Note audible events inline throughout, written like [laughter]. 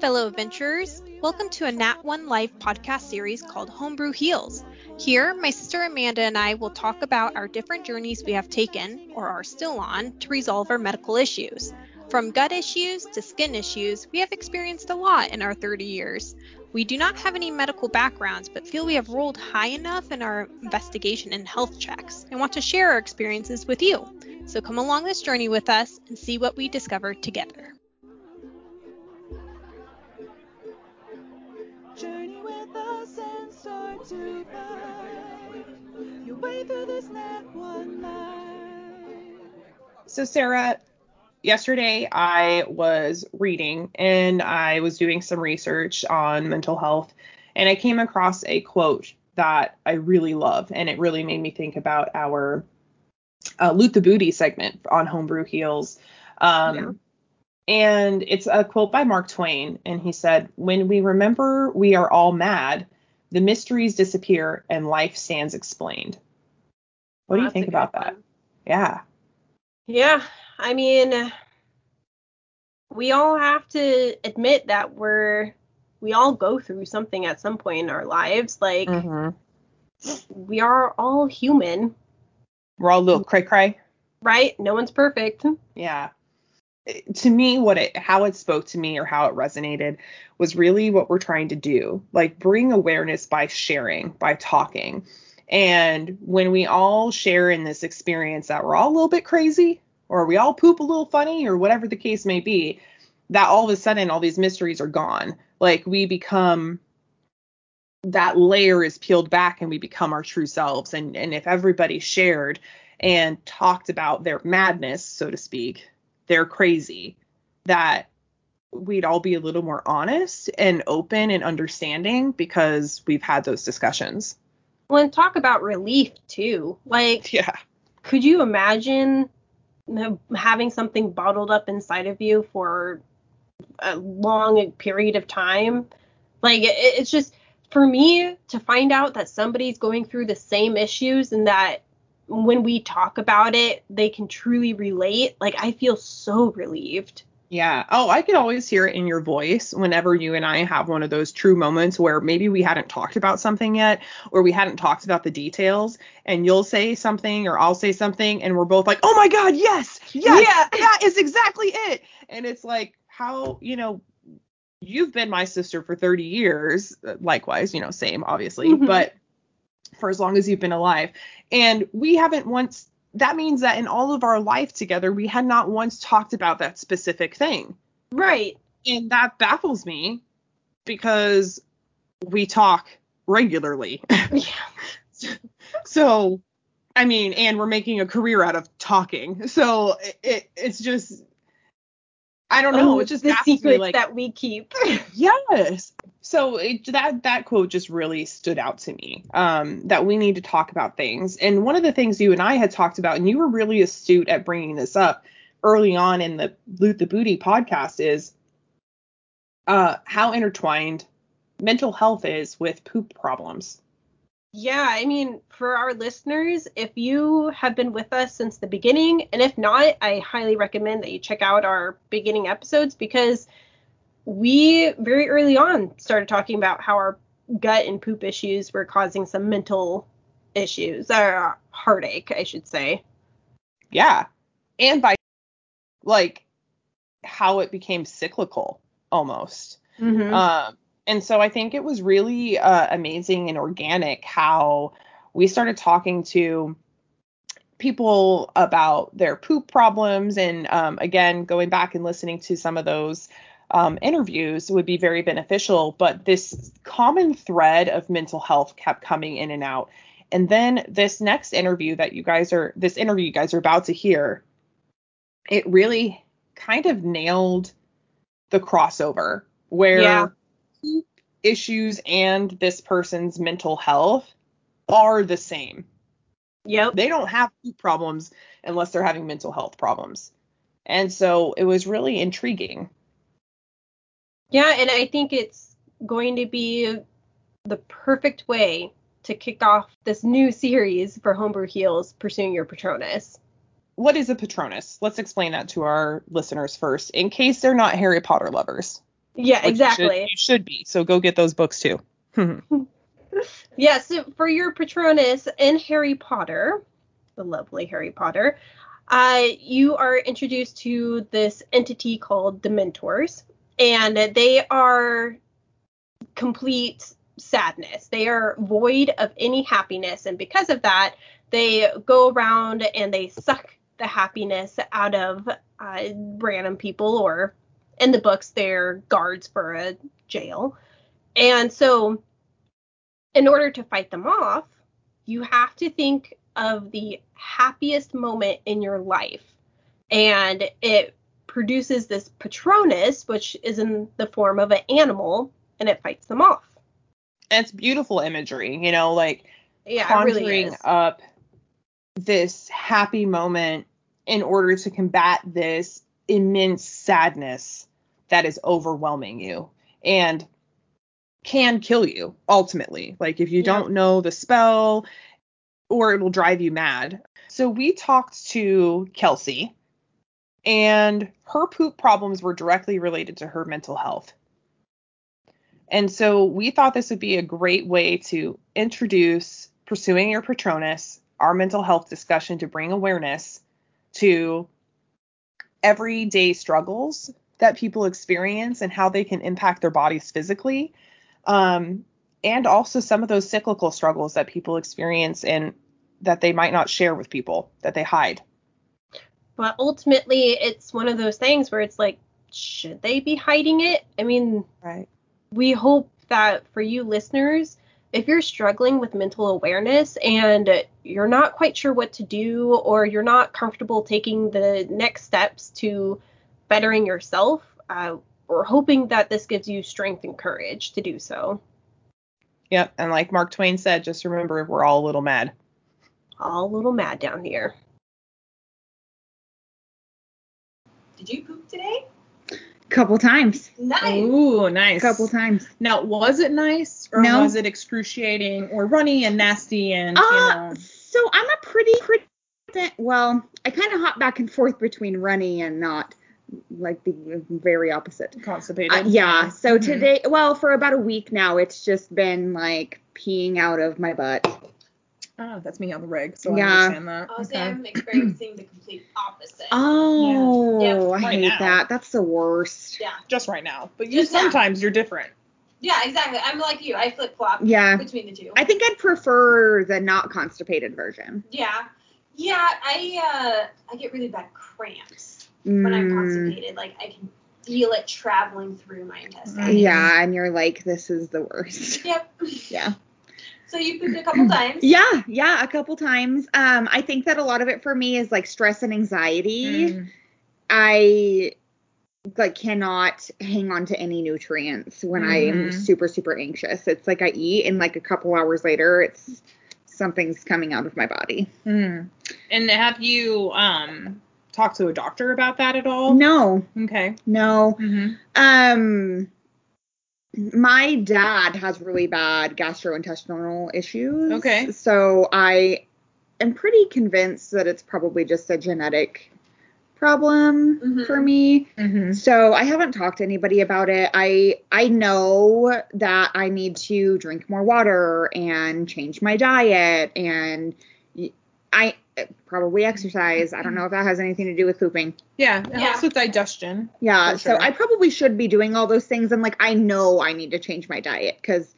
fellow adventurers. Welcome to a Nat One Life podcast series called Homebrew Heals. Here, my sister Amanda and I will talk about our different journeys we have taken, or are still on, to resolve our medical issues. From gut issues to skin issues, we have experienced a lot in our 30 years. We do not have any medical backgrounds, but feel we have rolled high enough in our investigation and health checks and want to share our experiences with you. So come along this journey with us and see what we discover together. Start to find your way through this Nat One life. So, Sarah, yesterday I was reading and I was doing some research on mental health, and I came across a quote that I really love, and it really made me think about our uh, Loot the Booty segment on Homebrew Heals. Um, Yeah. And it's a quote by Mark Twain, and he said, When we remember we are all mad, the mysteries disappear and life stands explained. What do you That's think about that? one. Yeah. Yeah, I mean, we all have to admit that we're we all go through something at some point in our lives. Like Mhm. we are all human, We're all a little cray cray. right? No one's perfect. Yeah. To me, what it how it spoke to me or how it resonated was really what we're trying to do. Like bring awareness by sharing, by talking. And when we all share in this experience that we're all a little bit crazy, or we all poop a little funny, or whatever the case may be, that all of a sudden all these mysteries are gone. Like we become that layer is peeled back and we become our true selves. And and if everybody shared and talked about their madness, so to speak, they're crazy, that we'd all be a little more honest and open and understanding because we've had those discussions. Well, and talk about relief too. Like, [laughs] Yeah. could you imagine having something bottled up inside of you for a long period of time? Like, it, it's just for me to find out that somebody's going through the same issues and that when we talk about it, they can truly relate. Like, I feel so relieved. Yeah. Oh, I can always hear it in your voice whenever you and I have one of those true moments where maybe we hadn't talked about something yet or we hadn't talked about the details and you'll say something or I'll say something and we're both like, "Oh my god, yes. Yes. Yeah. [laughs] That is exactly it." And it's like how, you know, you've been my sister for 30 years, uh, likewise, you know, same obviously, Mhm. but for as long as you've been alive. And we haven't once that means that in all of our life together, we had not once talked about that specific thing. Right. And that baffles me because we talk regularly. [laughs] Yeah. so, I mean, and we're making a career out of talking. So it, it it's just, I don't know. Oh, it just the secrets like, that we keep. [laughs] Yes. So it, that that quote just really stood out to me. Um, that we need to talk about things. And one of the things you and I had talked about, and you were really astute at bringing this up early on in the Loot the Booty podcast, is uh, how intertwined mental health is with poop problems. Yeah, I mean, for our listeners, if you have been with us since the beginning, and if not, I highly recommend that you check out our beginning episodes because we very early on started talking about how our gut and poop issues were causing some mental issues, or heartache, I should say. Yeah. And by like how it became cyclical almost. Mm-hmm. Um, and so I think it was really uh, amazing and organic how we started talking to people about their poop problems. And um, again, going back and listening to some of those um, interviews would be very beneficial. But this common thread of mental health kept coming in and out. And then this next interview that you guys are, this interview you guys are about to hear, it really kind of nailed the crossover where Yeah. Issues and this person's mental health are the same. yep. They don't have poop problems unless they're having mental health problems. And so it was really intriguing. Yeah, and I think it's going to be the perfect way to kick off this new series for Homebrew Heals Pursuing Your Patronus. What is a Patronus? Let's explain that to our listeners first, in case they're not Harry Potter lovers. Yeah, Which you should- exactly. You should, be. So go get those books too. [laughs] Yeah, so for your Patronus in Harry Potter, the lovely Harry Potter, uh, you are introduced to this entity called Dementors, and they are complete sadness. They are void of any happiness, and because of that, they go around and they suck the happiness out of uh, random people, or in the books, they're guards for a jail. And so, in order to fight them off, you have to think of the happiest moment in your life. And it produces this Patronus, which is in the form of an animal, and it fights them off. And it's beautiful imagery, you know, like Yeah, conjuring really up this happy moment in order to combat this immense sadness that is overwhelming you and can kill you ultimately. Like if you Yeah. don't know the spell or it'll drive you mad. So we talked to Kelsey and her poop problems were directly related to her mental health. And so we thought this would be a great way to introduce pursuing your Patronus, our mental health discussion to bring awareness to everyday struggles that people experience and how they can impact their bodies physically. Um, and also some of those cyclical struggles that people experience and that they might not share with people, that they hide. But ultimately, it's one of those things where it's like, should they be hiding it? I mean, Right. we hope that for you listeners, if you're struggling with mental awareness and you're not quite sure what to do or you're not comfortable taking the next steps to bettering yourself, uh, we're hoping that this gives you strength and courage to do so. Yep. And like Mark Twain said, just remember we're all a little mad. All a little mad down here. Did you poop today? Couple times. Nice. Ooh, nice. A couple times. Now, was it nice or No. was it excruciating or runny and nasty and you Uh, know? so I'm a pretty, pretty, well, I kind of hop back and forth between runny and not, like the very opposite. constipated? Uh, yeah. So Mhm. today, well, for about a week now, it's just been like peeing out of my butt. Oh, that's me on the reg, so Yeah. I understand that. I'll say Okay. I'm experiencing the complete opposite. Oh, Yeah. I Right hate now. that. That's the worst. yeah. Just right now, but you Just now. sometimes you're different. Yeah, exactly. I'm like you. I flip flop Yeah. between the two. I think I'd prefer the not constipated version. yeah. Yeah, I uh I get really bad cramps when I'm Mm, constipated. Like I can feel it traveling through my intestines. Yeah, and you're like, this is the worst. [laughs] Yep. Yeah. So you pooped a couple times. [clears throat] Yeah, yeah, a couple times. Um, I think that a lot of it for me is like stress and anxiety. Mm. I like cannot hang on to any nutrients when I'm Mhm. super super anxious. It's like I eat and like a couple hours later it's something's coming out of my body. Mm. And have you um talked to a doctor about that at all? No, Okay. no. Mm-hmm. Um my dad has really bad gastrointestinal issues. Okay. So I am pretty convinced that it's probably just a genetic problem Mhm. for me. Mm-hmm. So I haven't talked to anybody about it. I I know that I need to drink more water and change my diet and I probably exercise. I don't know if that has anything to do with pooping. Yeah, it Yeah. helps with digestion. Yeah, For so. I probably should be doing all those things and like I know I need to change my diet cuz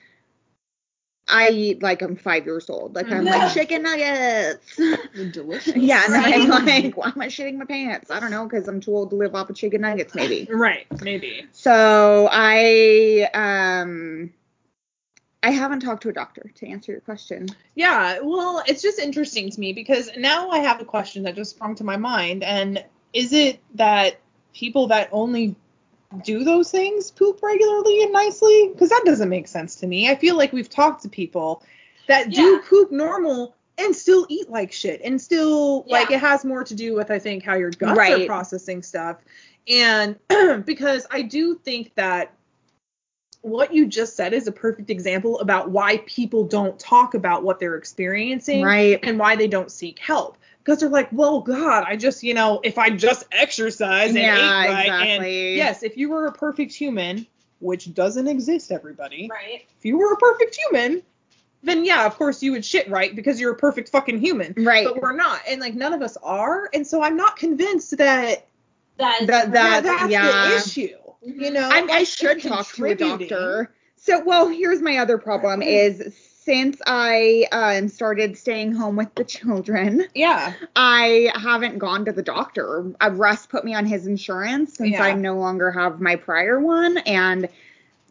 I eat like I'm 5 years old. Like I'm Yeah. like chicken nuggets. Delicious. [laughs] yeah, and then I'm like, why am I shitting my pants? I don't know cuz I'm too old to live off of chicken nuggets maybe. [laughs] Right, maybe. So I um I haven't talked to a doctor to answer your question. Yeah, well, it's just interesting to me because now I have a question that just sprung to my mind. And is it that people that only do those things poop regularly and nicely? Because that doesn't make sense to me. I feel like we've talked to people that do poop normal and still eat like shit and still like it has more to do with I think how your guts are processing stuff. And [clears throat] because I do think that what you just said is a perfect example about why people don't talk about what they're experiencing Right. and why they don't seek help. Because they're like, well, God, I just, you know, if I just exercise and Yeah, ate right, and yes, if you were a perfect human, which doesn't exist, everybody. Right. If you were a perfect human, then yeah, of course you would shit right because you're a perfect fucking human. Right. But we're not, and like none of us are, and so I'm not convinced that That is That- that, that- that's yeah. the issue. You know, I, I should talk to a doctor. So, well, here's my other problem is since I um, started staying home with the children, Yeah. I haven't gone to the doctor. Uh, Russ put me on his insurance since Yeah. I no longer have my prior one, and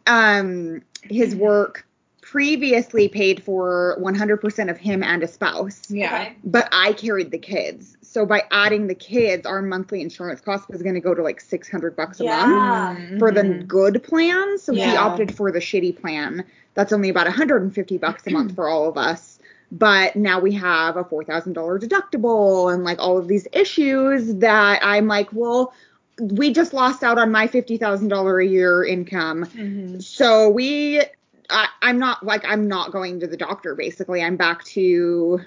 um, his work previously paid for 100% of him and a spouse. Yeah. Okay. But I carried the kids. So by adding the kids, our monthly insurance cost was going to go to like 600 bucks a month Yeah. for the Mhm. good plan. So he Yeah. opted for the shitty plan. That's only about 150 bucks a month for all of us. But now we have a $4,000 deductible and like all of these issues that I'm like, well, we just lost out on my $50,000 a year income. Mhm. So we, I, I'm not like, I'm not going to the doctor basically. I'm back to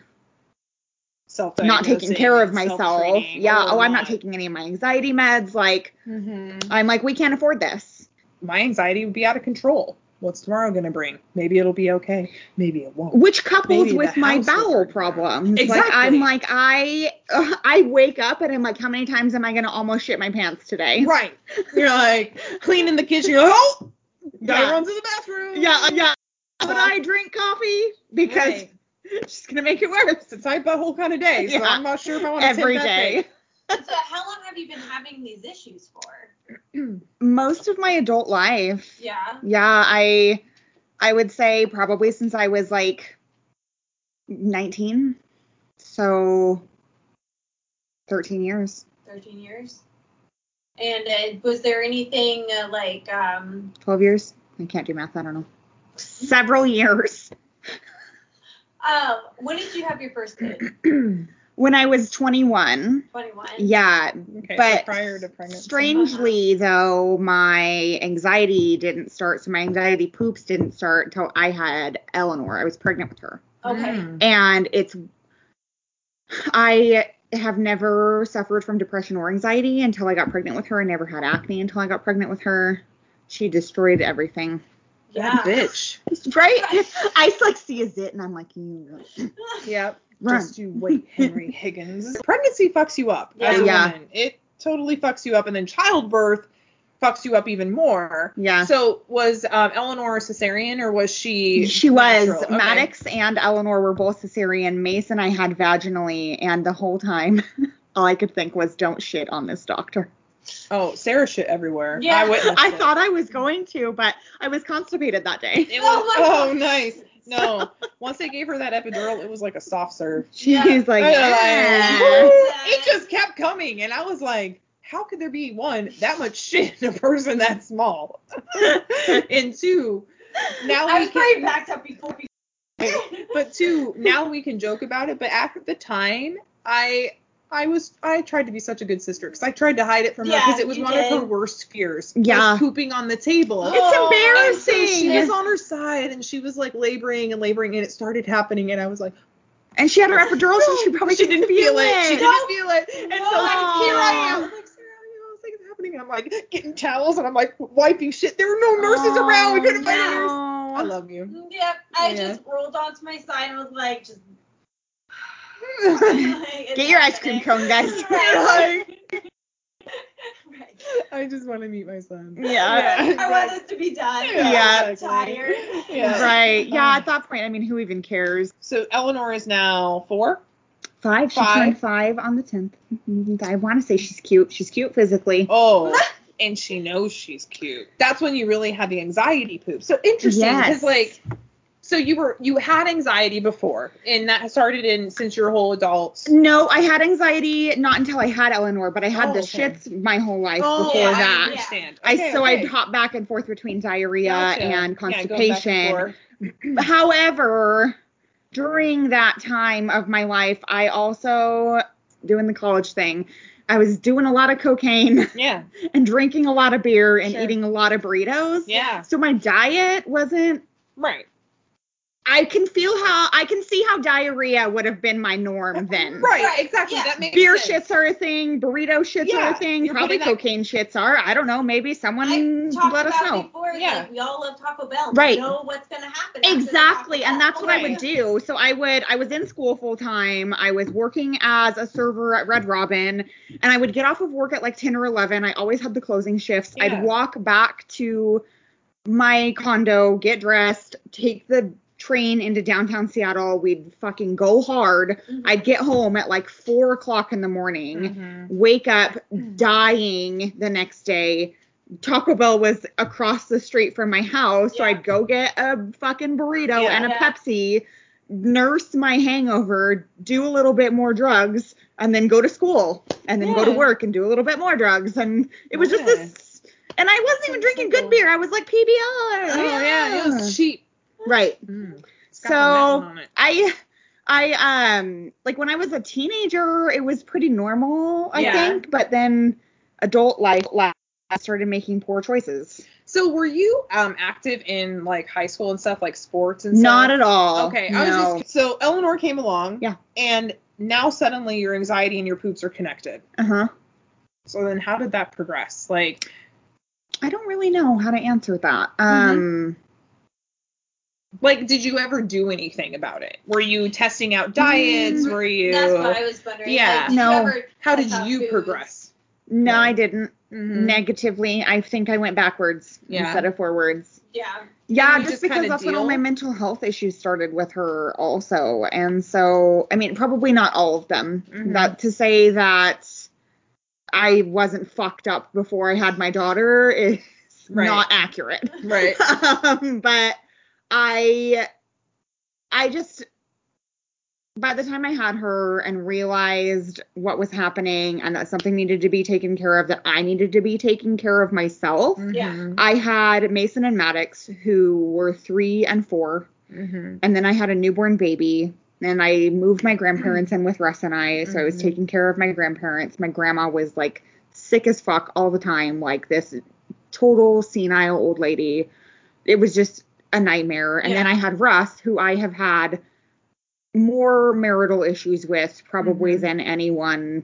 Self-diagnosing, not taking care of myself. Yeah. Oh, I'm not taking any of my anxiety meds. Like, Mhm. I'm like, we can't afford this. My anxiety would be out of control. What's tomorrow gonna bring? Maybe it'll be okay. Maybe it won't. which couples Maybe with my bowel problems like Exactly. i'm like i uh, [laughs] i wake up and i'm like how many times am i going to almost shit my pants today Right. [laughs] You're like cleaning the kitchen. You're like, oh, gotta Yeah. run to the bathroom. yeah yeah but i drink coffee because Right. It's just going to make it worse. It's a tight butthole kind of day, so Yeah. I'm not sure if I want to every day. So how long have you been having these issues for? [clears throat] most of my adult life. Yeah. yeah i i would say probably since i was like 19 so 13 years. 13 years. And uh, was there anything uh, like um 12 years? I can't do math i don't know. Several years uh when did you have your first kid? [clears throat] when i was 21 21. yeah Okay, so but prior to pregnancy. strangely though my anxiety didn't start so my anxiety poops didn't start until i had eleanor i was pregnant with her Okay. Mm. and it's i have never suffered from depression or anxiety until i got pregnant with her i never had acne until i got pregnant with her she destroyed everything Yeah. That bitch. [laughs] right i like see a zit and i'm like you [laughs] Yep. Run. Just you wait, Henry Higgins. [laughs] Pregnancy fucks you up as a Yeah. woman. It totally fucks you up, and then childbirth fucks you up even more. yeah So was um, Eleanor a cesarean or was she? She was. natural? Okay. Maddox and Eleanor were both cesarean. Mason I had vaginally, and the whole time, all I could think was, "Don't shit on this doctor." Oh, Sarah shit everywhere. Yeah. I witnessed I thought I was going to, but I was constipated that day. It Oh was, my oh, nice. No, once they gave her that epidural, it was like a soft serve. She's Yeah. like, I know, "Ah." it just kept coming, and I was like, how could there be one that much shit in a person that small? [laughs] and two, now I we was probably can, backed up before. but two, now we can joke about it. But at the time, I. I was I tried to be such a good sister because I tried to hide it from her because it was you one of her worst fears. Yeah. was pooping on the table. It's Oh, And so embarrassing. she was on her side and she was like laboring and laboring and it started happening and I was like, and she had her oh, epidural, so she probably she didn't feel it. She didn't feel it. And so like here I am. I'm like, Sarah, you know, it's like it's happening. And I'm like getting towels and I'm like wiping shit. There were no nurses around. We couldn't find a nurse. I love you. Yep. I Yeah. just rolled onto my side and was like, just. Get [laughs] Get your ice cream cone, guys. Right. [laughs] right. I just want to meet my son. Yeah. I want this to be done. Yeah. I'm tired. Yeah. Right. Yeah. Um, at that point, I mean, who even cares? So Eleanor is now four. Five. She Five. turned five on the tenth. Mm-hmm. I want to say she's cute. She's cute physically. Oh, and she knows she's cute. That's when you really had the anxiety poop. So interesting because Yes. like, so you were you had anxiety before, and that started in since you're a whole adult. No, I had anxiety not until I had Eleanor, but I had Oh, the okay. shits my whole life Oh, before yeah, I understand. I Okay, so okay. I'd hop back and forth between diarrhea Gotcha. and Yeah, going back and constipation. [clears throat] However, during that time of my life, I also doing the college thing. I was doing a lot of cocaine [laughs] Yeah, and drinking a lot of beer and Sure. eating a lot of burritos. yeah, So my diet wasn't right. I can feel how I can see how diarrhea would have been my norm then. Right, Right, exactly. yeah. That makes Beer sense. shits are a thing. Burrito shits are a thing. Probably putting that- cocaine shits are. I don't know. Maybe someone I talked let us know. before, Yeah. like we all love Taco Bell. Right. We know what's gonna happen. Exactly, and that's what I would do. So I would I was in school full time. I was working as a server at Red Robin, and I would get off of work at like 10 or 11. I always had the closing shifts. Yeah. I'd walk back to my condo, get dressed, take the train into downtown Seattle. We'd fucking go hard. Mhm. I'd get home at like four o'clock in the morning, Mhm. wake up dying the next day. Taco Bell was across the street from my house, so I'd go get a fucking burrito Yeah. and a Yeah. Pepsi, nurse my hangover, do a little bit more drugs, and then go to school, and then go to work and do a little bit more drugs, and it was just this. And I wasn't even drinking good beer. I was like PBR. Oh yeah, it was cheap. Right. Mm. So. I I um like when I was a teenager it was pretty normal, I Yeah. think, but then adult life life I started making poor choices. So were you um active in like high school and stuff, like sports and stuff? Not at all. Okay, No. I was just so Eleanor came along. Yeah. And now suddenly your anxiety and your poops are connected. uh-huh. So then how did that progress? Like I don't really know how to answer that. Mm-hmm. Um like did you ever do anything about it? Were you testing out diets? Mm, Were you That's what I was wondering. Yeah. Like, did No. You ever how did you foods? progress? no, No. I didn't. Mhm. Negatively, I think I went backwards Yeah. instead of forwards. Yeah. Yeah, just, just because kinda that's when all my mental health issues started with her also. And so, I mean, probably not all of them. Mhm. That to say that I wasn't fucked up before I had my daughter is Right. not accurate. Right. [laughs] um, but I I just by the time I had her and realized what was happening and that something needed to be taken care of, that I needed to be taking care of myself, Yeah. Mhm. I had Mason and Maddox who were three and four, Mhm. and then I had a newborn baby. And I moved my grandparents in with Russ and I, so I was Mhm. taking care of my grandparents. My grandma was like sick as fuck all the time, like this total senile old lady. It was just a nightmare. And then I had Russ, who I have had more marital issues with probably Mhm. than anyone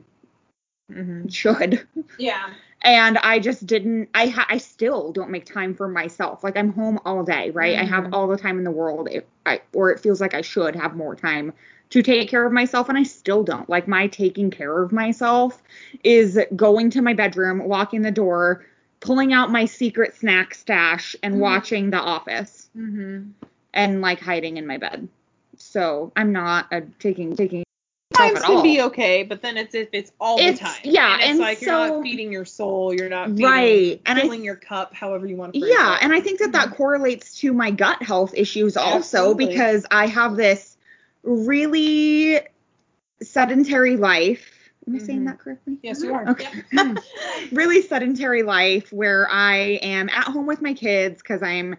Mhm. should Yeah. and I just didn't. I ha- I still don't make time for myself. Like I'm home all day, right? I have Mhm. all the time in the world. If I or it feels like I should have more time to take care of myself, and I still don't. Like my taking care of myself is going to my bedroom, locking the door, pulling out my secret snack stash, and Mhm. watching The Office, Mhm. and like hiding in my bed. So I'm not a taking taking Times can all. be okay, but then it's if it's all It's- the time. yeah, and it's and like you're not feeding your soul, you're not feeding, Right, and I- filling your cup, however you want to. Yeah, it. and I think that that correlates to my gut health issues also Absolutely. because I have this really sedentary life. Am I saying Mhm. that correctly? yes, you are. Okay. [laughs] [laughs] really sedentary life where I am at home with my kids because I'm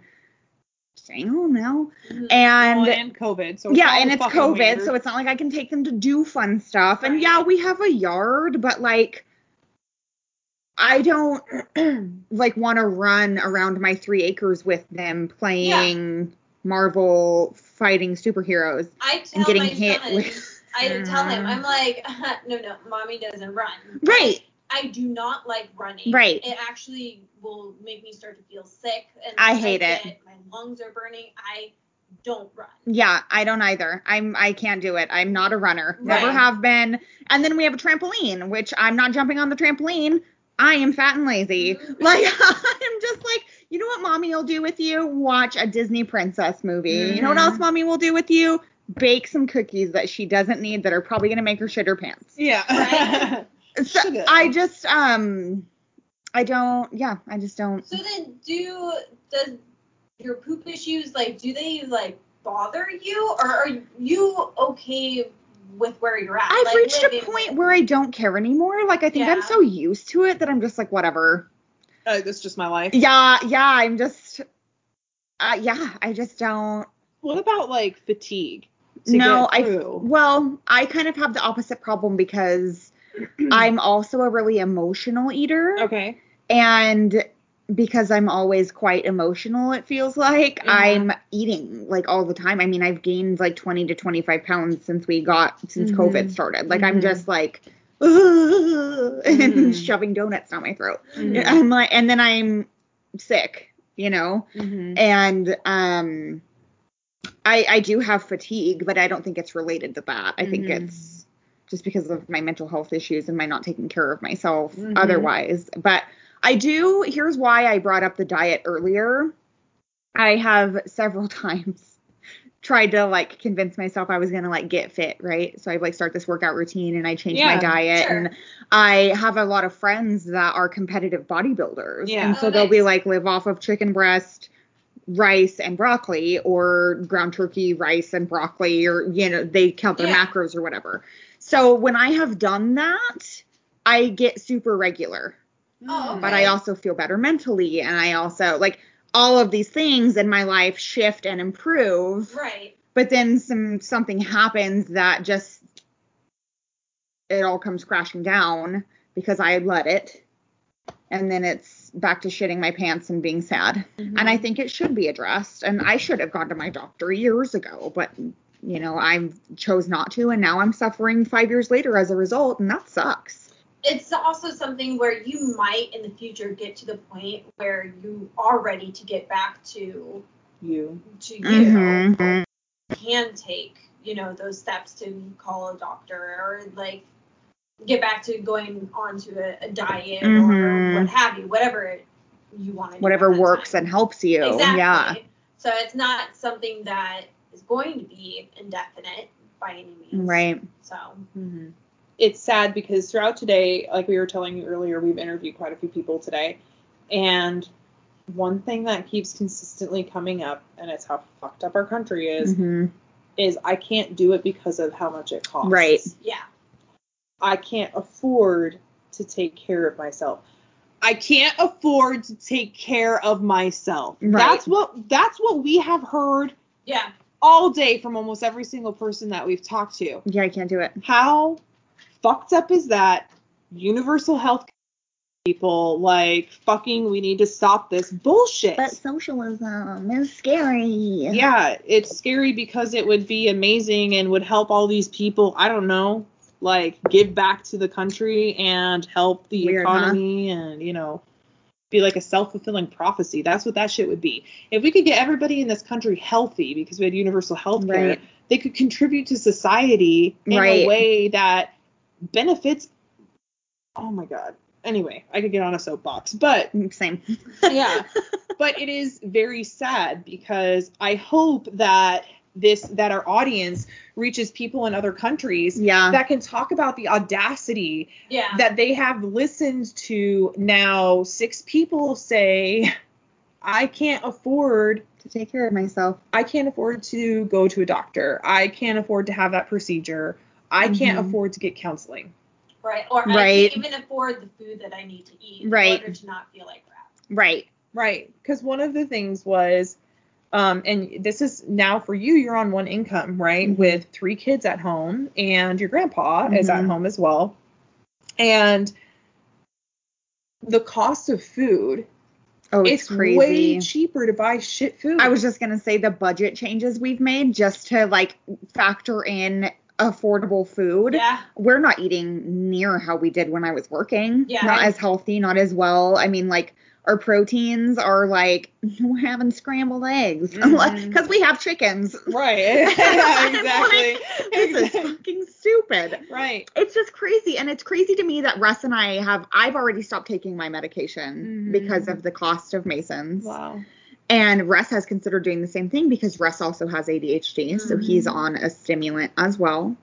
staying home now. Mhm. And and COVID, so yeah, and it's COVID, weird. so it's not like I can take them to do fun stuff. And yeah, we have a yard, but like I don't [clears throat] like want to run around my three acres with them playing Marvel fighting superheroes. I tell getting hit son, with- I tell him. [laughs] I'm like, [laughs] no, no, mommy doesn't run. Right. I do not like running. Right. It actually will make me start to feel sick. And I hate it. get- My lungs are burning. I don't run. Yeah, I don't either. I'm I can't do it. I'm not a runner. Never have been. And then we have a trampoline, which I'm not jumping on the trampoline. I am fat and lazy. Mhm. Like [laughs] I'm just like, you know what mommy will do with you? Watch a Disney princess movie. You know what Mhm. else mommy will do with you? Bake some cookies that she doesn't need that are probably gonna make her shit her pants. yeah. Right. [laughs] So Sugar. I just um I don't yeah, I just don't So then, do does your poop issues like do they like bother you, or are you okay with where you're at? I've like, reached a point where I don't care anymore. Like I think I'm so used to it that I'm just like whatever. Uh, that's just my life. Yeah, yeah, I'm just uh yeah, I just don't What about like fatigue? no, I well, I kind of have the opposite problem because I'm also a really emotional eater Okay. and because I'm always quite emotional, it feels like Yeah. I'm eating like all the time. I mean, I've gained like 20 to 25 pounds since we got since Mhm. COVID started. Like I'm Mhm. just like [laughs] and Mhm. shoving donuts down my throat. Mhm. I'm like, and then I'm sick, you know, Mhm. and um, I I do have fatigue, but I don't think it's related to that. I think Mhm. it's just because of my mental health issues and my not taking care of myself Mhm. otherwise. But I do. Here's why I brought up the diet earlier. I have several [laughs] times tried to like convince myself I was gonna like get fit, right? So I like start this workout routine and I change my diet sure. and I have a lot of friends that are competitive bodybuilders. Yeah. And so Oh, they'll be like live off of chicken breast, rice and broccoli or ground turkey, rice and broccoli or you know, they count their Yeah. macros or whatever. So when I have done that, I get super regular. Oh, but I also feel better mentally and I also like all of these things in my life shift and improve. Right. but then some something happens that just it all comes crashing down because I let it. And then it's back to shitting my pants and being sad. Mm-hmm. And I think it should be addressed and I should have gone to my doctor years ago but you know I chose not to and now I'm suffering 5 years later as a result and that sucks It's also something where you might in the future get to the point where you are ready to get back to You. to you. Mhm. Can take you know those steps to call a doctor or like get back to going on to a, a diet Mhm. or what have you, whatever you want to do. whatever works time. and helps you Exactly. yeah So it's not something that is going to be indefinite by any means. right So Mhm. It's sad because throughout today, like we were telling you earlier, we've interviewed quite a few people today, and one thing that keeps consistently coming up, and it's how fucked up our country is, hmm is I can't do it because of how much it costs. Right. yeah. I can't afford to take care of myself. I can't afford to take care of myself. Right. That's what that's what we have heard Yeah. All day from almost every single person that we've talked to. Yeah, I can't do it. How fucked up is that? Universal health people like fucking we need to stop this bullshit. But socialism is scary. yeah, it's scary because it would be amazing and would help all these people, I don't know, like give back to the country and help the Weird, huh? economy and, you know, be like a self-fulfilling prophecy. That's what that shit would be. If we could get everybody in this country healthy because we had universal health care, Right. they could contribute to society in Right. a way that benefits Oh my god. Anyway, I could get on a soapbox, but Same. [laughs] yeah but it is very sad because i hope that this that our audience reaches people in other countries Yeah. that can talk about the audacity Yeah. that they have listened to now six people say i can't afford to take care of myself. i can't afford to go to a doctor i can't afford to have that procedure i can't Mhm. afford to get counseling right. Or I Right. can't even afford the food that I need to eat Right. in order to not feel like crap. Right. Right. Because one of the things was, um, and this is now for you, you're on one income, right? Mhm. With three kids at home, and your grandpa is at Mhm. home as well. And the cost of food, Oh, it's, it's, crazy. way cheaper to buy shit food. I was just gonna say the budget changes we've made just to like factor in affordable food. Yeah. We're not eating near how we did when I was working. Yeah. Not as healthy, not as well. I mean, like our proteins are like [laughs] we're having scrambled eggs [laughs] because Mhm. we have chickens. [laughs] right. yeah, exactly. Like, this is fucking stupid. Right. It's just crazy. And it's crazy to me that Russ and I have, I've already stopped taking my medication Mhm. because of the cost of Mason's. Wow. And Russ has considered doing the same thing because Russ also has ADHD. So he's Mhm. on a stimulant as well.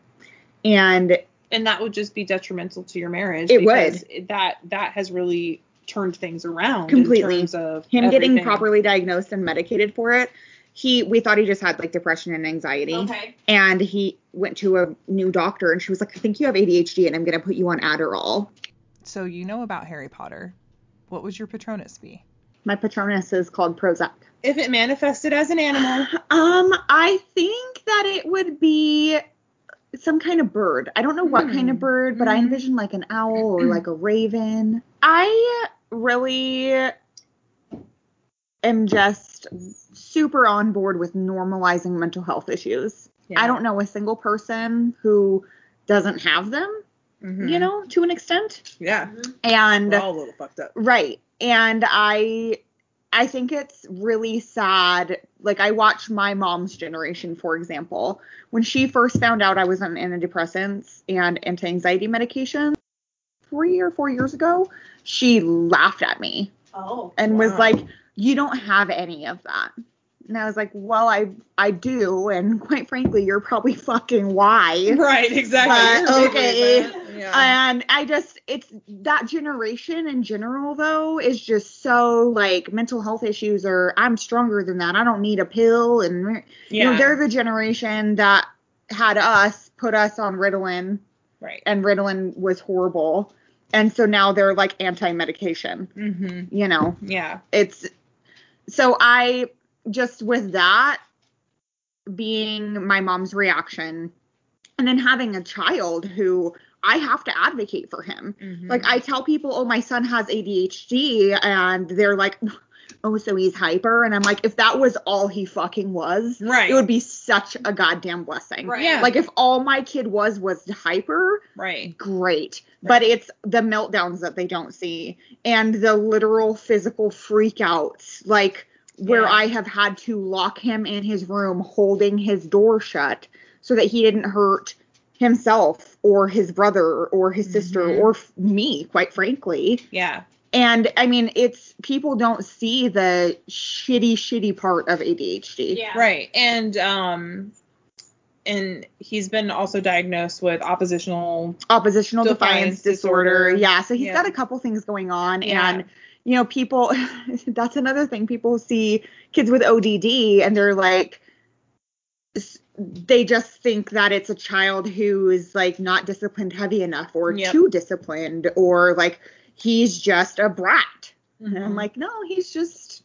And And that would just be detrimental to your marriage. It because That that has really turned things around Completely. in terms of him getting properly diagnosed and medicated for it, he, we thought he just had like depression and anxiety. Okay. And he went to a new doctor and she was like, I think you have ADHD and I'm going to put you on Adderall. So you know about Harry Potter. What would your Patronus be? My Patronus is called Prozac. If it manifested as an animal, [sighs] Um, I think that it would be some kind of bird. I don't know what kind of Hmm. bird, but I Mhm. envision like an owl or [clears throat] like a raven. I really am just super on board with normalizing mental health issues. Yeah. I don't know a single person who doesn't have them, Mhm. you know, to an extent. Yeah. And We're all a little fucked up. Right. And I I think it's really sad. Like I watch my mom's generation, for example, when she first found out I was on antidepressants and anti-anxiety medication three or four years ago, she laughed at me Oh. and was like, You don't have any of that. And I was like, Well, I I do, and quite frankly, you're probably [laughs] fucking why. Right, exactly. But, You're a big okay. Yeah. And I just, it's that generation in general, though, is just so like mental health issues are, I'm stronger than that. I don't need a pill. And, you know, Yeah. they're the generation that had us put us on Ritalin, right. and Ritalin was horrible. And so now they're like anti medication, Mm-hmm. you know, Yeah. it's so I just with that being my mom's reaction and then having a child who I have to advocate for him. Mhm. Like I tell people, "Oh, my son has ADHD," and they're like, "Oh, so he's hyper." And I'm like, "If that was all he fucking was, right. it would be such a goddamn blessing." Right. Yeah. Like if all my kid was was hyper, right. great. But it's the meltdowns that they don't see and the literal physical freakouts, like where Yeah. I have had to lock him in his room holding his door shut so that he didn't hurt himself or his brother or his sister Mhm. or f- me, quite frankly. Yeah. And I mean, it's people don't see the shitty, shitty part of ADHD. Yeah. Right. And um and he's been also diagnosed with oppositional oppositional defiance, Defiance disorder. disorder. Yeah, so he's Yeah. got a couple things going on Yeah. and you know people [laughs] that's another thing people see kids with ODD and they're like they just think that it's a child who is like not disciplined heavy enough or Yep. too disciplined or like he's just a brat. And Mhm. I'm like, no, he's just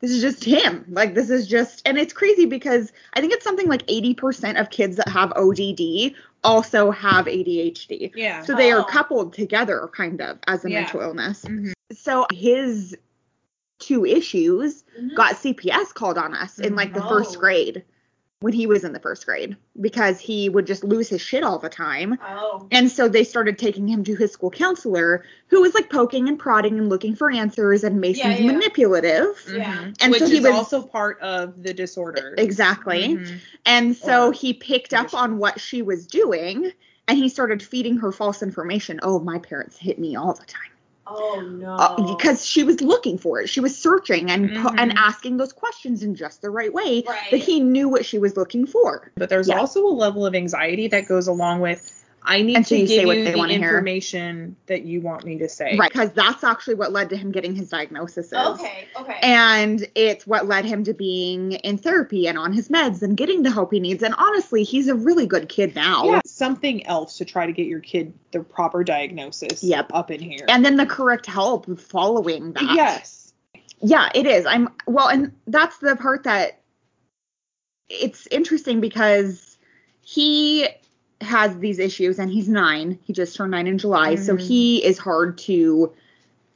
this is just him. Like this is just and it's crazy because I think it's something like 80% of kids that have ODD also have ADHD. Yeah. So they Oh. are coupled together kind of as a Yeah. mental illness. Mhm. So his two issues Mhm. got CPS called on us in like the Mhm. first Oh. grade when he was in the first grade because he would just lose his shit all the time. Oh. And so they started taking him to his school counselor, who was like poking and prodding and looking for answers and Mason's Yeah, yeah. manipulative. Yeah. Mhm. And Which so he is was- also part of the disorder. Exactly. Mhm. And so Or he picked up on what she was doing and he started feeding her false information. Oh, my parents hit me all the time. Oh no. Uh, because she was looking for it. She was searching and pu- Mhm. and asking those questions in just the right way Right. that he knew what she was looking for. But there's Yeah. also a level of anxiety that goes along with I need And so to you say give what you they the wanna hear. information that you want me to say. Right. Because that's actually what led to him getting his diagnosis. Okay. Okay. And it's what led him to being in therapy and on his meds and getting the help he needs. And honestly, he's a really good kid now. Yeah, something else to try to get your kid the proper diagnosis Yep. up in here. And then the correct help following that. yes. Yeah, it is. I'm well, and that's the part that it's interesting because he has these issues and he's nine. He just turned nine in July, so Mhm. he is hard to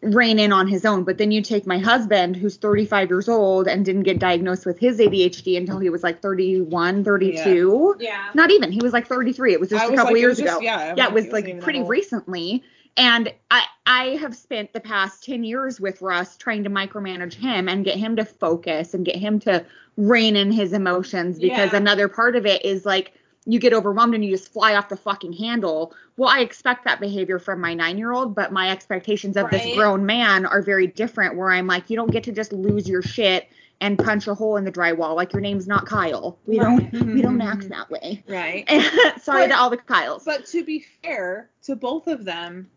rein in on his own. But then you take my husband, who's 35 years old and didn't get diagnosed with his ADHD until he was like 31, 32. yeah. Not even. He was like 33. It was just I a was couple like, years just- ago. yeah, yeah, it was wasn't like pretty recently. And I I have spent the past 10 years with Russ trying to micromanage him and get him to focus and get him to rein in his emotions because Yeah. another part of it is like you get overwhelmed and you just fly off the fucking handle. Well, I expect that behavior from my 9-year-old, but my expectations of this grown man are very different where I'm like you don't get to just lose your shit and punch a hole in the drywall like your name's not Kyle. We Right. don't we don't mm-hmm. act that way. Right. [laughs] Sorry But- to all the Kyles. But to be fair to both of them,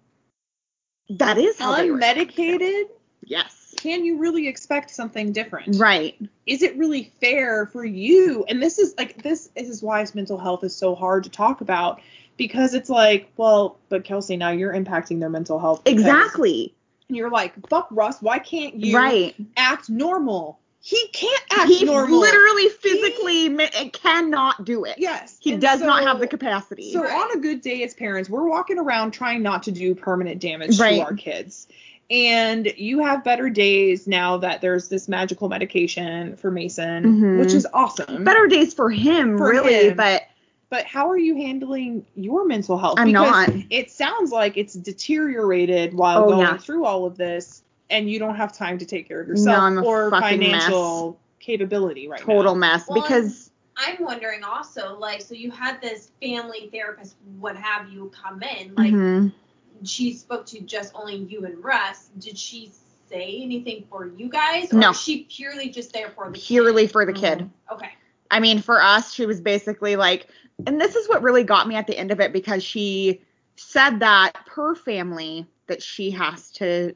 that is how they react. unmedicated, Yes. Can you really expect something different? Right. Is it really fair for you? And this is like this is why his mental health is so hard to talk about because it's like, well, but Kelsey, now you're impacting their mental health. Exactly. And you're like, fuck Russ, why can't you right. act normal? He can't act normal. He normal. literally physically mi- eh, cannot do it. Yes. He and does not have the capacity. So Right. on a good day as parents, we're walking around trying not to do permanent damage Right. to our kids. And you have better days now that there's this magical medication for Mason, Mhm. which is awesome. Better days for him, For really, him. but But how are you handling your mental health? I'm because not. It sounds like it's deteriorated while Oh, going yeah. through all of this, and you don't have time to take care of yourself I'm or fucking financial capability right total now. mess Well, because I'm wondering also, like, so you had this family therapist, what have you, come in. Like, Mhm. She spoke to just only you and Russ. Did she say anything for you guys? Or No. she purely just there for the kid? purely for the kid. Okay. I mean, for us, she was basically like, and this is what really got me at the end of it because she said that per family that she has to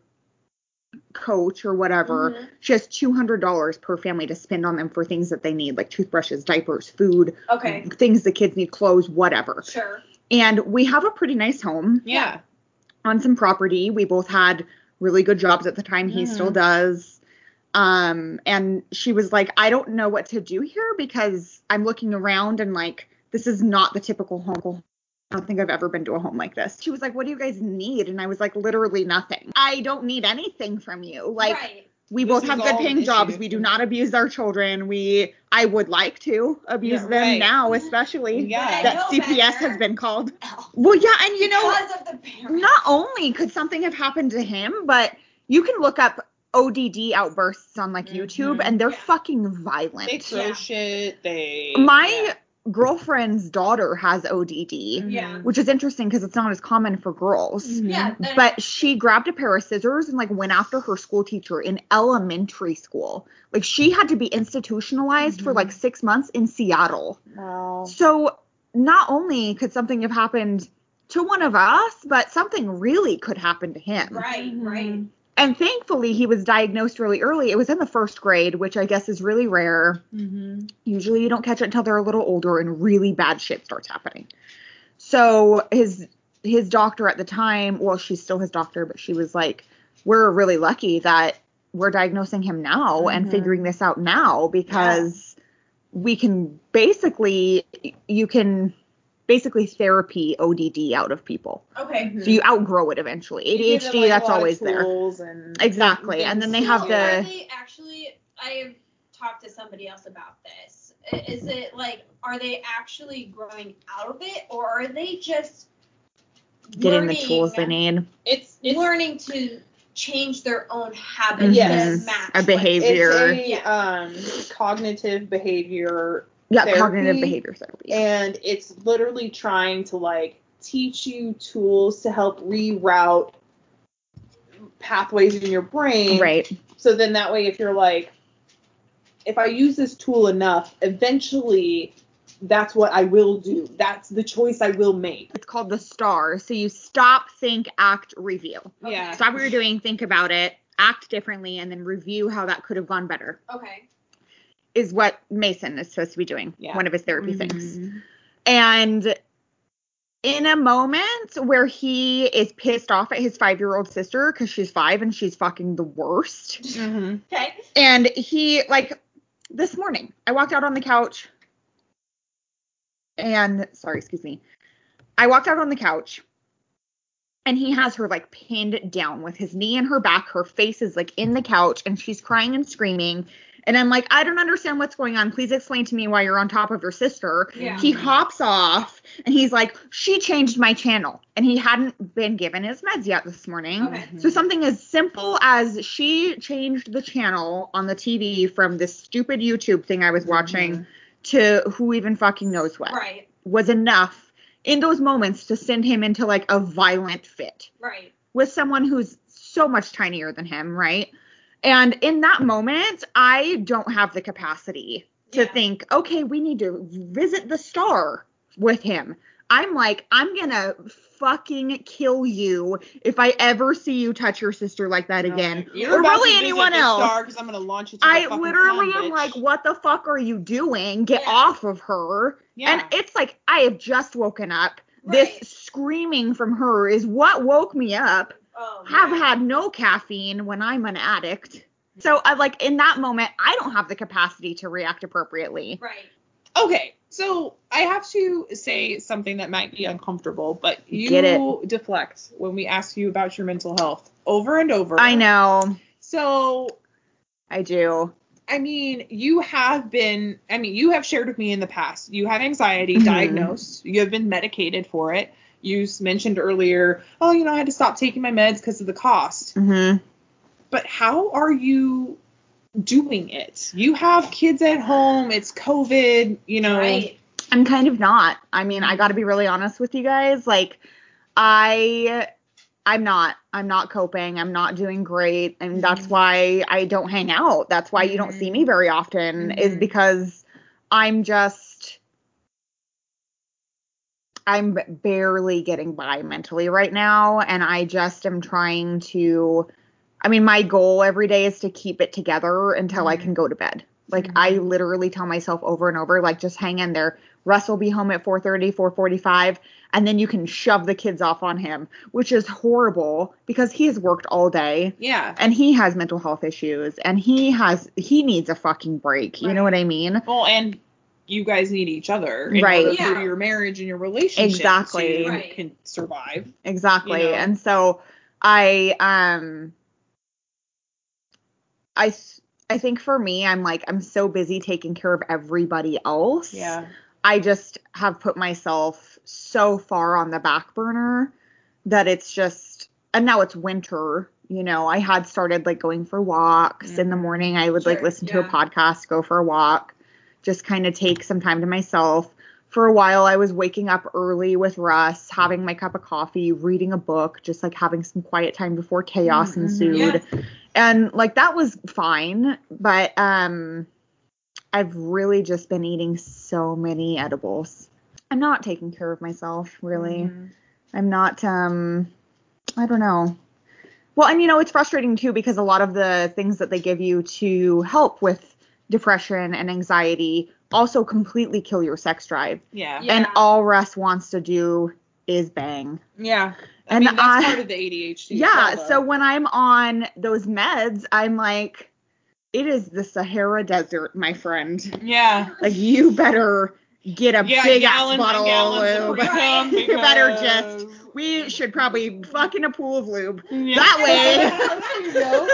coach or whatever, Mhm. she has $200 per family to spend on them for things that they need, like toothbrushes, diapers, food, Okay. things the kids need, clothes, whatever. Sure. And we have a pretty nice home Yeah. On some property. We both had really good jobs at the time. He still does. Um, and she was like, I don't know what to do here because I'm looking around and like, this is not the typical home. I don't think I've ever been to a home like this. She was like, What do you guys need? And I was like, Literally nothing. I don't need anything from you. Like, right. We This both have good an paying issue. jobs. We do not abuse our children. We, I would like to abuse Yeah, them right. now, especially Yeah. That CPS better. has been called. [laughs] Well, yeah, and you know, because of the not only could something have happened to him, but you can look up ODD outbursts on like YouTube Mhm. and they're Yeah. fucking violent. They throw Yeah. shit. They. My yeah. Girlfriend's daughter has ODD, Yeah. which is interesting because it's not as common for girls. Mhm. Yeah. But she grabbed a pair of scissors and like went after her school teacher in elementary school. Like she had to be institutionalized for Mhm. like six months in Seattle. Wow. So not only could something have happened to one of us, but something really could happen to him. Right. Mhm. Right. And thankfully, he was diagnosed really early. It was in the first grade, which I guess is really rare. Mm-hmm. Usually, you don't catch it until they're a little older and really bad shit starts happening. So his his doctor at the time, well, she's still his doctor, but she was like, "We're really lucky that we're diagnosing him now and Mhm. figuring this out now because we can basically you can basically therapy ODD out of people. Okay. So you outgrow it eventually. You give them, ADHD, like, a that's lot of always there. And Exactly. And then they things have So are the- they actually? I have talked to somebody else about this. Is it like are they actually growing out of it, or are they just Getting the tools they need. It's it's learning to change their own habits Yes. to match A what- behavior. It's a um, cognitive behavior, Yeah, Therapy cognitive behavior therapy. and it's literally trying to like teach you tools to help reroute pathways in your brain. right. So then that way, if you're like, if I use this tool enough, eventually that's what I will do. That's the choice I will make. It's called the STAR. So you stop, think, act, review. Yeah. Stop what you're doing, think about it, act differently, and then review how that could have gone better. Okay. Is what Mason is supposed to be doing. Yeah. One of his therapy things. Mhm. And in a moment where he is pissed off at his five year old sister because she's five and she's fucking the worst. Mhm. Okay. And he, like, this morning, I walked out on the couch and, sorry, excuse me. I walked out on the couch and he has her, like, pinned down with his knee in her back. Her face is, like, in the couch and she's crying and screaming. And I'm like, I don't understand what's going on. Please explain to me why you're on top of your sister. Yeah. He hops off and he's like, She changed my channel. And he hadn't been given his meds yet this morning. Okay. So something as simple as she changed the channel on the TV from this stupid YouTube thing I was mm-hmm. watching to who even fucking knows what Right. was enough in those moments to send him into like a violent fit Right. with someone who's so much tinier than him, right? And in that moment, I don't have the capacity to Yeah. think, okay, we need to visit the star with him. I'm like, I'm gonna fucking kill you if I ever see you touch your sister like that again. You're or really anyone else. star I'm gonna launch I literally sun, am bitch. like, what the fuck are you doing? Get Yeah. off of her. Yeah. And it's like, I have just woken up. Right. This screaming from her is what woke me up. Oh. Have yeah. had no caffeine when I'm an addict. So I like in that moment, I don't have the capacity to react appropriately. Right. Okay, so I have to say something that might be uncomfortable, but you deflect when we ask you about your mental health over and over. I know. So, I do. I mean, you have been, I mean, you have shared with me in the past, you have anxiety Mhm. diagnosed, you have been medicated for it. You mentioned earlier, oh, you know, I had to stop taking my meds because of the cost. hmm But how are you doing it? You have kids at home, it's COVID, you know. Right. I'm kind of not. I mean, I got to be really honest with you guys. Like, I, I'm not. I'm not coping. I'm not doing great, and that's why I don't hang out. That's why you don't see me very often. Is Mhm. because I'm just. I'm barely getting by mentally right now, and I just am trying to. I mean, my goal every day is to keep it together until I Mhm. can go to bed. Like I literally tell myself over and over, like just hang in there. Russ will be home at 4:30, 4:45, and then you can shove the kids off on him, which is horrible because he has worked all day Yeah. and he has mental health issues and he has he needs a fucking break. You know what I mean? Well, and you guys need each other in Right. order for Yeah. your marriage and your relationship Exactly. to Right. can survive. Exactly. You know? And so I um i i think for me I'm like I'm so busy taking care of everybody else. Yeah. I just have put myself so far on the back burner that it's just and now it's winter, you know. I had started like going for walks in the Mhm. morning. I would like Sure, listen to a podcast, go for a walk, just kind of take some time to myself. For a while I was waking up early with Russ, having my cup of coffee, reading a book, just like having some quiet time before chaos Mhm. ensued. And like that was fine, but um I've really just been eating so many edibles. I'm not taking care of myself, really. Mhm. I'm not um I don't know. Well, and you know, it's frustrating too because a lot of the things that they give you to help with depression and anxiety also completely kill your sex drive. Yeah. Yeah. And all Russ wants to do is bang. Yeah. I And mean, that's I- part of the ADHD. Yeah, well, so when I'm on those meds, I'm like it is the Sahara Desert, my friend. yeah. Like you better get a Yeah, big ass gallons bottle of gallons of lube. [laughs] pre-cum [laughs] you better just. We should probably fuck in a pool of lube. Yeah. That [laughs] there you go. way.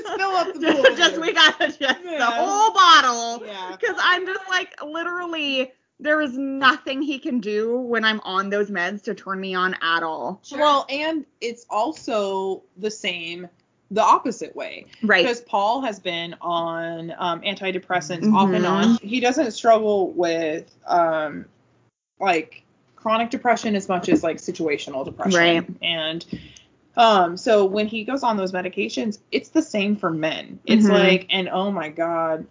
Just fill up the pool. just we gotta just the whole bottle. Yeah. Because I'm just like literally there is nothing he can do when I'm on those meds to turn me on at all. Well, and it's also the same the opposite way. Right. Because Paul has been on um, antidepressants off and Mhm. on. He doesn't struggle with um, like chronic depression as much as like situational depression. Right. And um, so when he goes on those medications, it's the same for men. It's Mhm. like, and oh my god,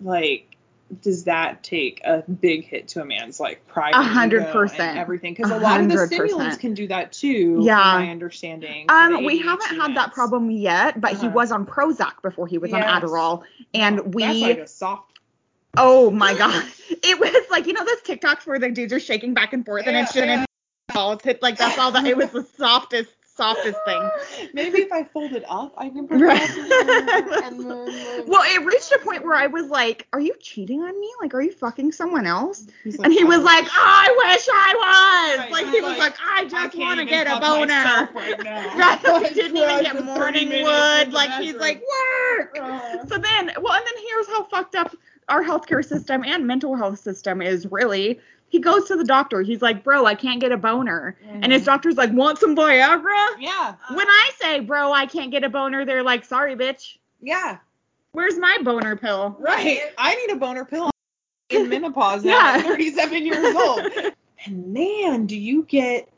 like does that take a big hit to a man's like pride A hundred percent. and everything because A lot of the stimulants can do that too Yeah. my understanding Um, we haven't had that problem yet, but he Uh-huh. was on Prozac before he was on Adderall, and we. that's like a soft oh my god, [laughs] it was like you know those TikToks where the dudes are shaking back and forth, and Yeah, it's just yeah. like that's all that. It was the [laughs] softest, softest thing. [laughs] maybe if i fold it up i can put Right. it [laughs] and then, like- Well, it reached a point where I was like, "Are you cheating on me? Like, are you fucking someone else?" He's And he "I was wish- like, "I wish I was." Right, like he was like, like, "I I just want to get a boner." right [laughs] now Right, he didn't even get morning wood. Like he's like, "Work." Uh, So then, well, and then here's how fucked up our healthcare system and mental health system is really. He goes to the doctor. He's like, bro, I can't get a boner. And his Mhm. doctor's like, want some Viagra? yeah When I say, bro, I can't get a boner, they're like, sorry, bitch. yeah Where's my boner pill? right i need a boner pill [laughs] in menopause now Yeah. at 37 years old [laughs] and man do you get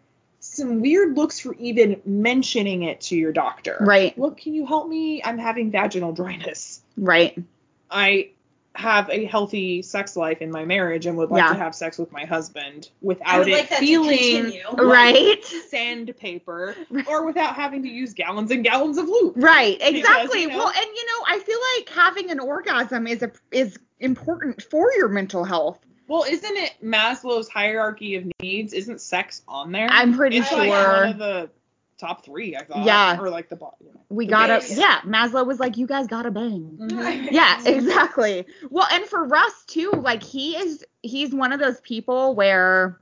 some weird looks for even mentioning it to your doctor Right, Look, can you help me? I'm having vaginal dryness. right. I have a healthy sex life in my marriage and would like Yeah. to have sex with my husband without it like feeling continue. like Right. sandpaper [laughs] or without having to use gallons and gallons of lube. Right, Because, exactly. you know- Well, and you know, I feel like having an orgasm is a is important for your mental health. Well, isn't it Maslow's hierarchy of needs? Isn't sex on there? I'm pretty it's sure. like one of the top three, I thought. Yeah. Or like the bottom. We gotta, base. yeah. Maslow was like, you guys gotta bang. Mhm. Yeah, [laughs] exactly. Well, and for Russ too, like he is he's one of those people where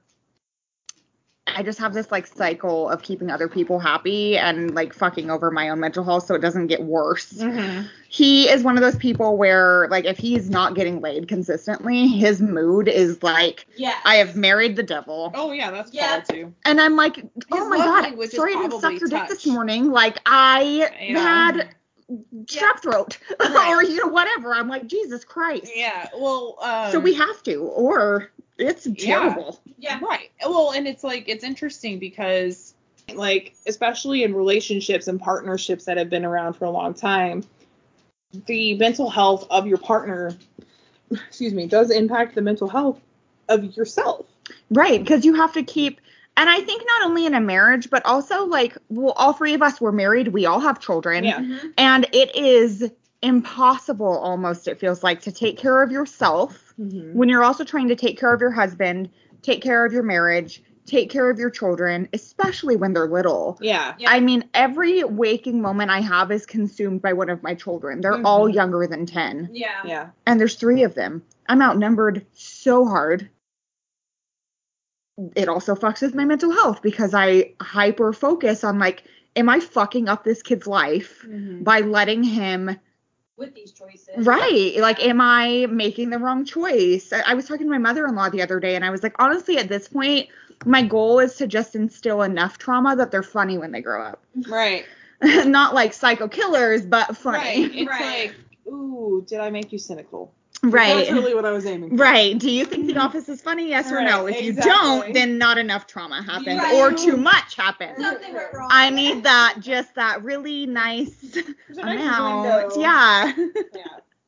I just have this like cycle of keeping other people happy and like fucking over my own mental health so it doesn't get worse. Mhm. He is one of those people where like if he's not getting laid consistently, his mood is like Yeah. I have married the devil. Oh yeah, that's Yeah. Paul too. And I'm like, oh my god, sorry I didn't suck your dick this morning. Like I Yeah. had strep throat [laughs] Right. or you know whatever. I'm like Jesus Christ. Yeah. Well. Um, So we have to, or it's terrible. Yeah. Right. Well, and it's like it's interesting because like especially in relationships and partnerships that have been around for a long time, the mental health of your partner, excuse me, does impact the mental health of yourself. Right, because you have to keep and I think not only in a marriage, but also like well, all three of us were married, we all have children. Yeah. Mhm. And it is impossible almost, it feels like, to take care of yourself Mm-hmm. when you're also trying to take care of your husband, take care of your marriage, take care of your children, especially when they're little. Yeah. Yeah. I mean, every waking moment I have is consumed by one of my children. They're Mhm. all younger than 10. Yeah. Yeah. and there's three of them. I'm outnumbered so hard. It also fucks with my mental health because I hyper focus on like, am I fucking up this kid's life Mm-hmm. by letting him With these choices. right? Like, am I making the wrong choice? I, I was talking to my mother-in-law the other day, and I was like, honestly, at this point, my goal is to just instill enough trauma that they're funny when they grow up. Right. [laughs] Not like psycho killers, but funny. Right. It's Right. [laughs] like, ooh, did I make you cynical? Right. That's really what I was aiming for. Right. Do you think The Office is funny? Yes or no? Right, If you don't, then not enough trauma happened Right. or too much happened. Something went wrong. I need that, just that really nice There's a nice amount. Yeah. Yeah.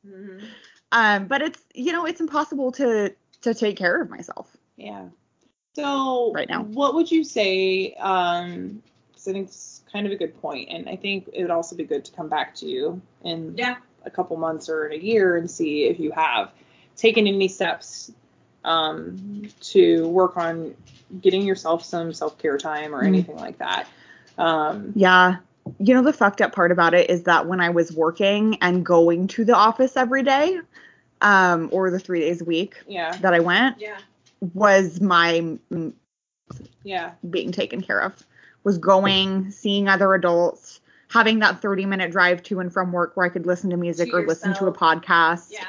Mhm. [laughs] um, but it's you know it's impossible to to take care of myself. Yeah. So Right now. what would you say? Um, I think it's kind of a good point, and I think it would also be good to come back to you and Yeah. A couple months or in a year and see if you have taken any steps um, to work on getting yourself some self care time or Mm. anything like that. Um, Yeah. You know the fucked up part about it is that when I was working and going to the office every day, um, or the three days a week yeah. that I went, Yeah. was my Yeah. being taken care of was going seeing other adults having that 30 minute drive to and from work where i could listen to music To or listen to a podcast Yeah.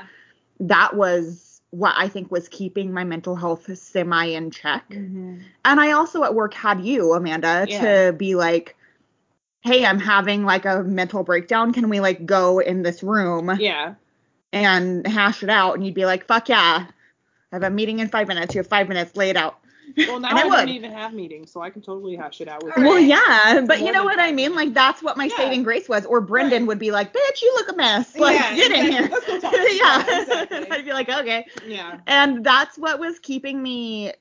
that was what i think was keeping my mental health semi in check Mhm. and i also at work had you amanda Yeah. to be like hey i'm having like a mental breakdown can we like go in this room Yeah. and hash it out and you'd be like fuck yeah i have a meeting in five minutes you have five minutes lay it out Well, now I I, don't even have meetings, so I can totally hash it out with All. Well, right. yeah, but you know what I mean? Like that's what my Yeah. saving grace was. Or Brendan Right. would be like, "Bitch, you look a mess. Like, Yeah, get in here." Let's go talk. [laughs] yeah, Yeah, exactly. [laughs] I'd be like, "Okay." Yeah. And that's what was keeping me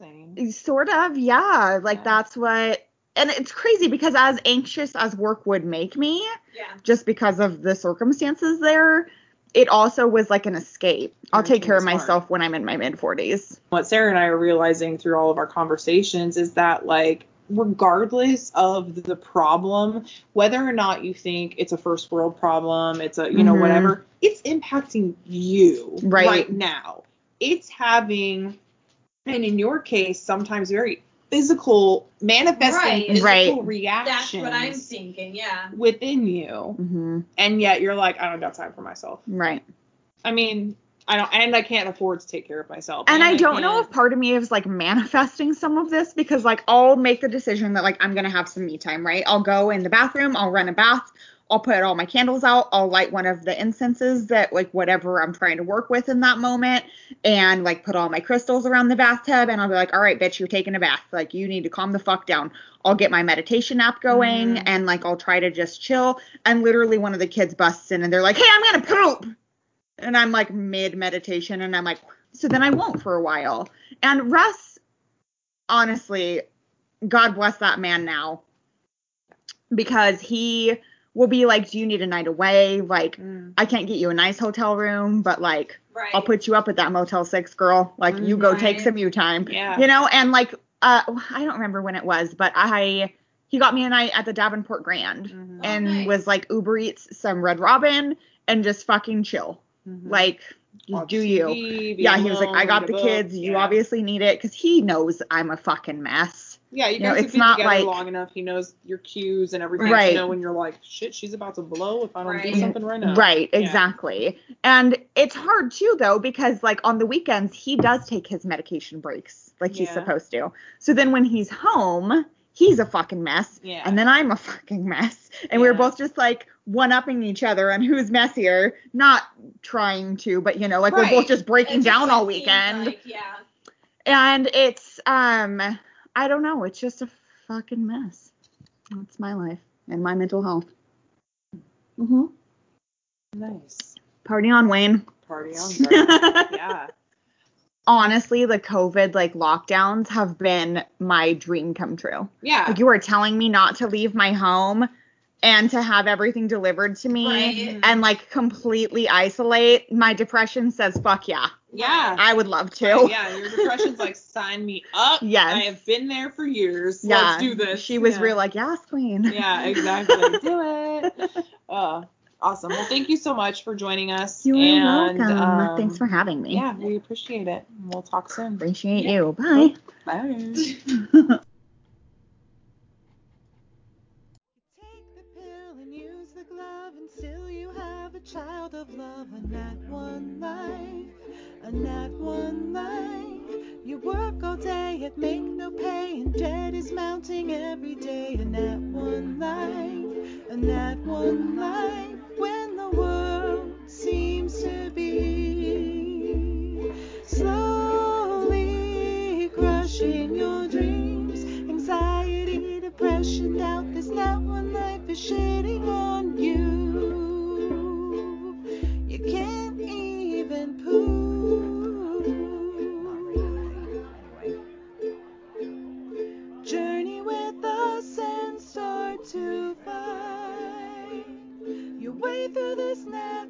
Same. sort of, yeah, like Yeah. that's what. And it's crazy because as anxious as work would make me, Yeah. just because of the circumstances there, it also was like an escape. I'll take care of hard. myself when I'm in my mid 40s. what Sarah and I are realizing through all of our conversations is that like regardless of the problem, whether or not you think it's a first world problem, it's a you know Mhm. whatever, it's impacting you Right. now. It's having and in your case sometimes very physical manifesting Right. physical Right. reactions That's what I'm thinking. Yeah. within you hmm and yet you're like I don't got time for myself. Right. I mean, I don't and I can't afford to take care of myself. And I don't know can't- if part of me is like manifesting some of this because like I'll make the decision that like I'm gonna have some me time, right? I'll go in the bathroom, I'll run a bath, I'll put all my candles out, I'll light one of the incenses that like whatever I'm trying to work with in that moment, and like put all my crystals around the bathtub, and I'll be like, all right, bitch, you're taking a bath, like you need to calm the fuck down. I'll get my meditation app going, Mhm. and like I'll try to just chill. And literally one of the kids busts in and they're like, hey, I'm gonna poop and I'm like mid meditation and I'm like, so then I won't for a while. And Russ, honestly, God bless that man now because he will be like, do you need a night away? Like, Mm. I can't get you a nice hotel room, but like, Right. I'll put you up at that Motel 6, girl. Like, you go take some you time. Yeah. You know, and like, uh, I don't remember when it was, but I he got me a night at the Davenport Grand Mhm. Oh, and nice. was like Uber Eats some Red Robin and just fucking chill. Mhm. Like, Watch do you. TV, Yeah, he was like, I got the book. kids. You Yeah. obviously need it because he knows I'm a fucking mess. Yeah, you you know, guys it's have been not together like- long enough. He knows your cues and everything Right. to know when you're like, shit, she's about to blow if I don't Right. do something right now. Right, Yeah. exactly. And it's hard too though because like on the weekends he does take his medication breaks like he's supposed to. So then when he's home, he's a fucking mess. Yeah. And then I'm a fucking mess. And we were Yeah. both just like one upping each other on who's messier, not trying to, but you know, like we're both just breaking It just, down like, all weekend. like, yeah. and it's um I don't know, it's just a fucking mess. That's my life and my mental health. Mhm. Nice. Party on, Wayne. Party on, [laughs] yeah. honestly, the COVID like lockdowns have been my dream come true. Yeah. Like you were telling me not to leave my home and to have everything delivered to me Right. and like completely isolate. My depression says fuck yeah. Yeah. I would love to. Yeah, your depression's like, sign me up. [laughs] Yes. I have been there for years. Yeah. Let's do this. She was yeah. real like, yes, queen. Yeah, exactly. [laughs] do it. Uh, awesome. Well, thank you so much for joining us. You're and, welcome. um, Thanks for having me. Yeah, we appreciate it. We'll talk soon. Appreciate Yeah. you. Bye. Bye. [laughs] Take the pill and use the glove, and still you have a child of love. A nat one life, a nat one life. You work all day and make no pay, and debt is mounting every day. and nat one life, and nat one life. When the world seems to be slowly crushing your dreams, anxiety, depression, doubt. there's nat one life is sharing. to find your way through this narrow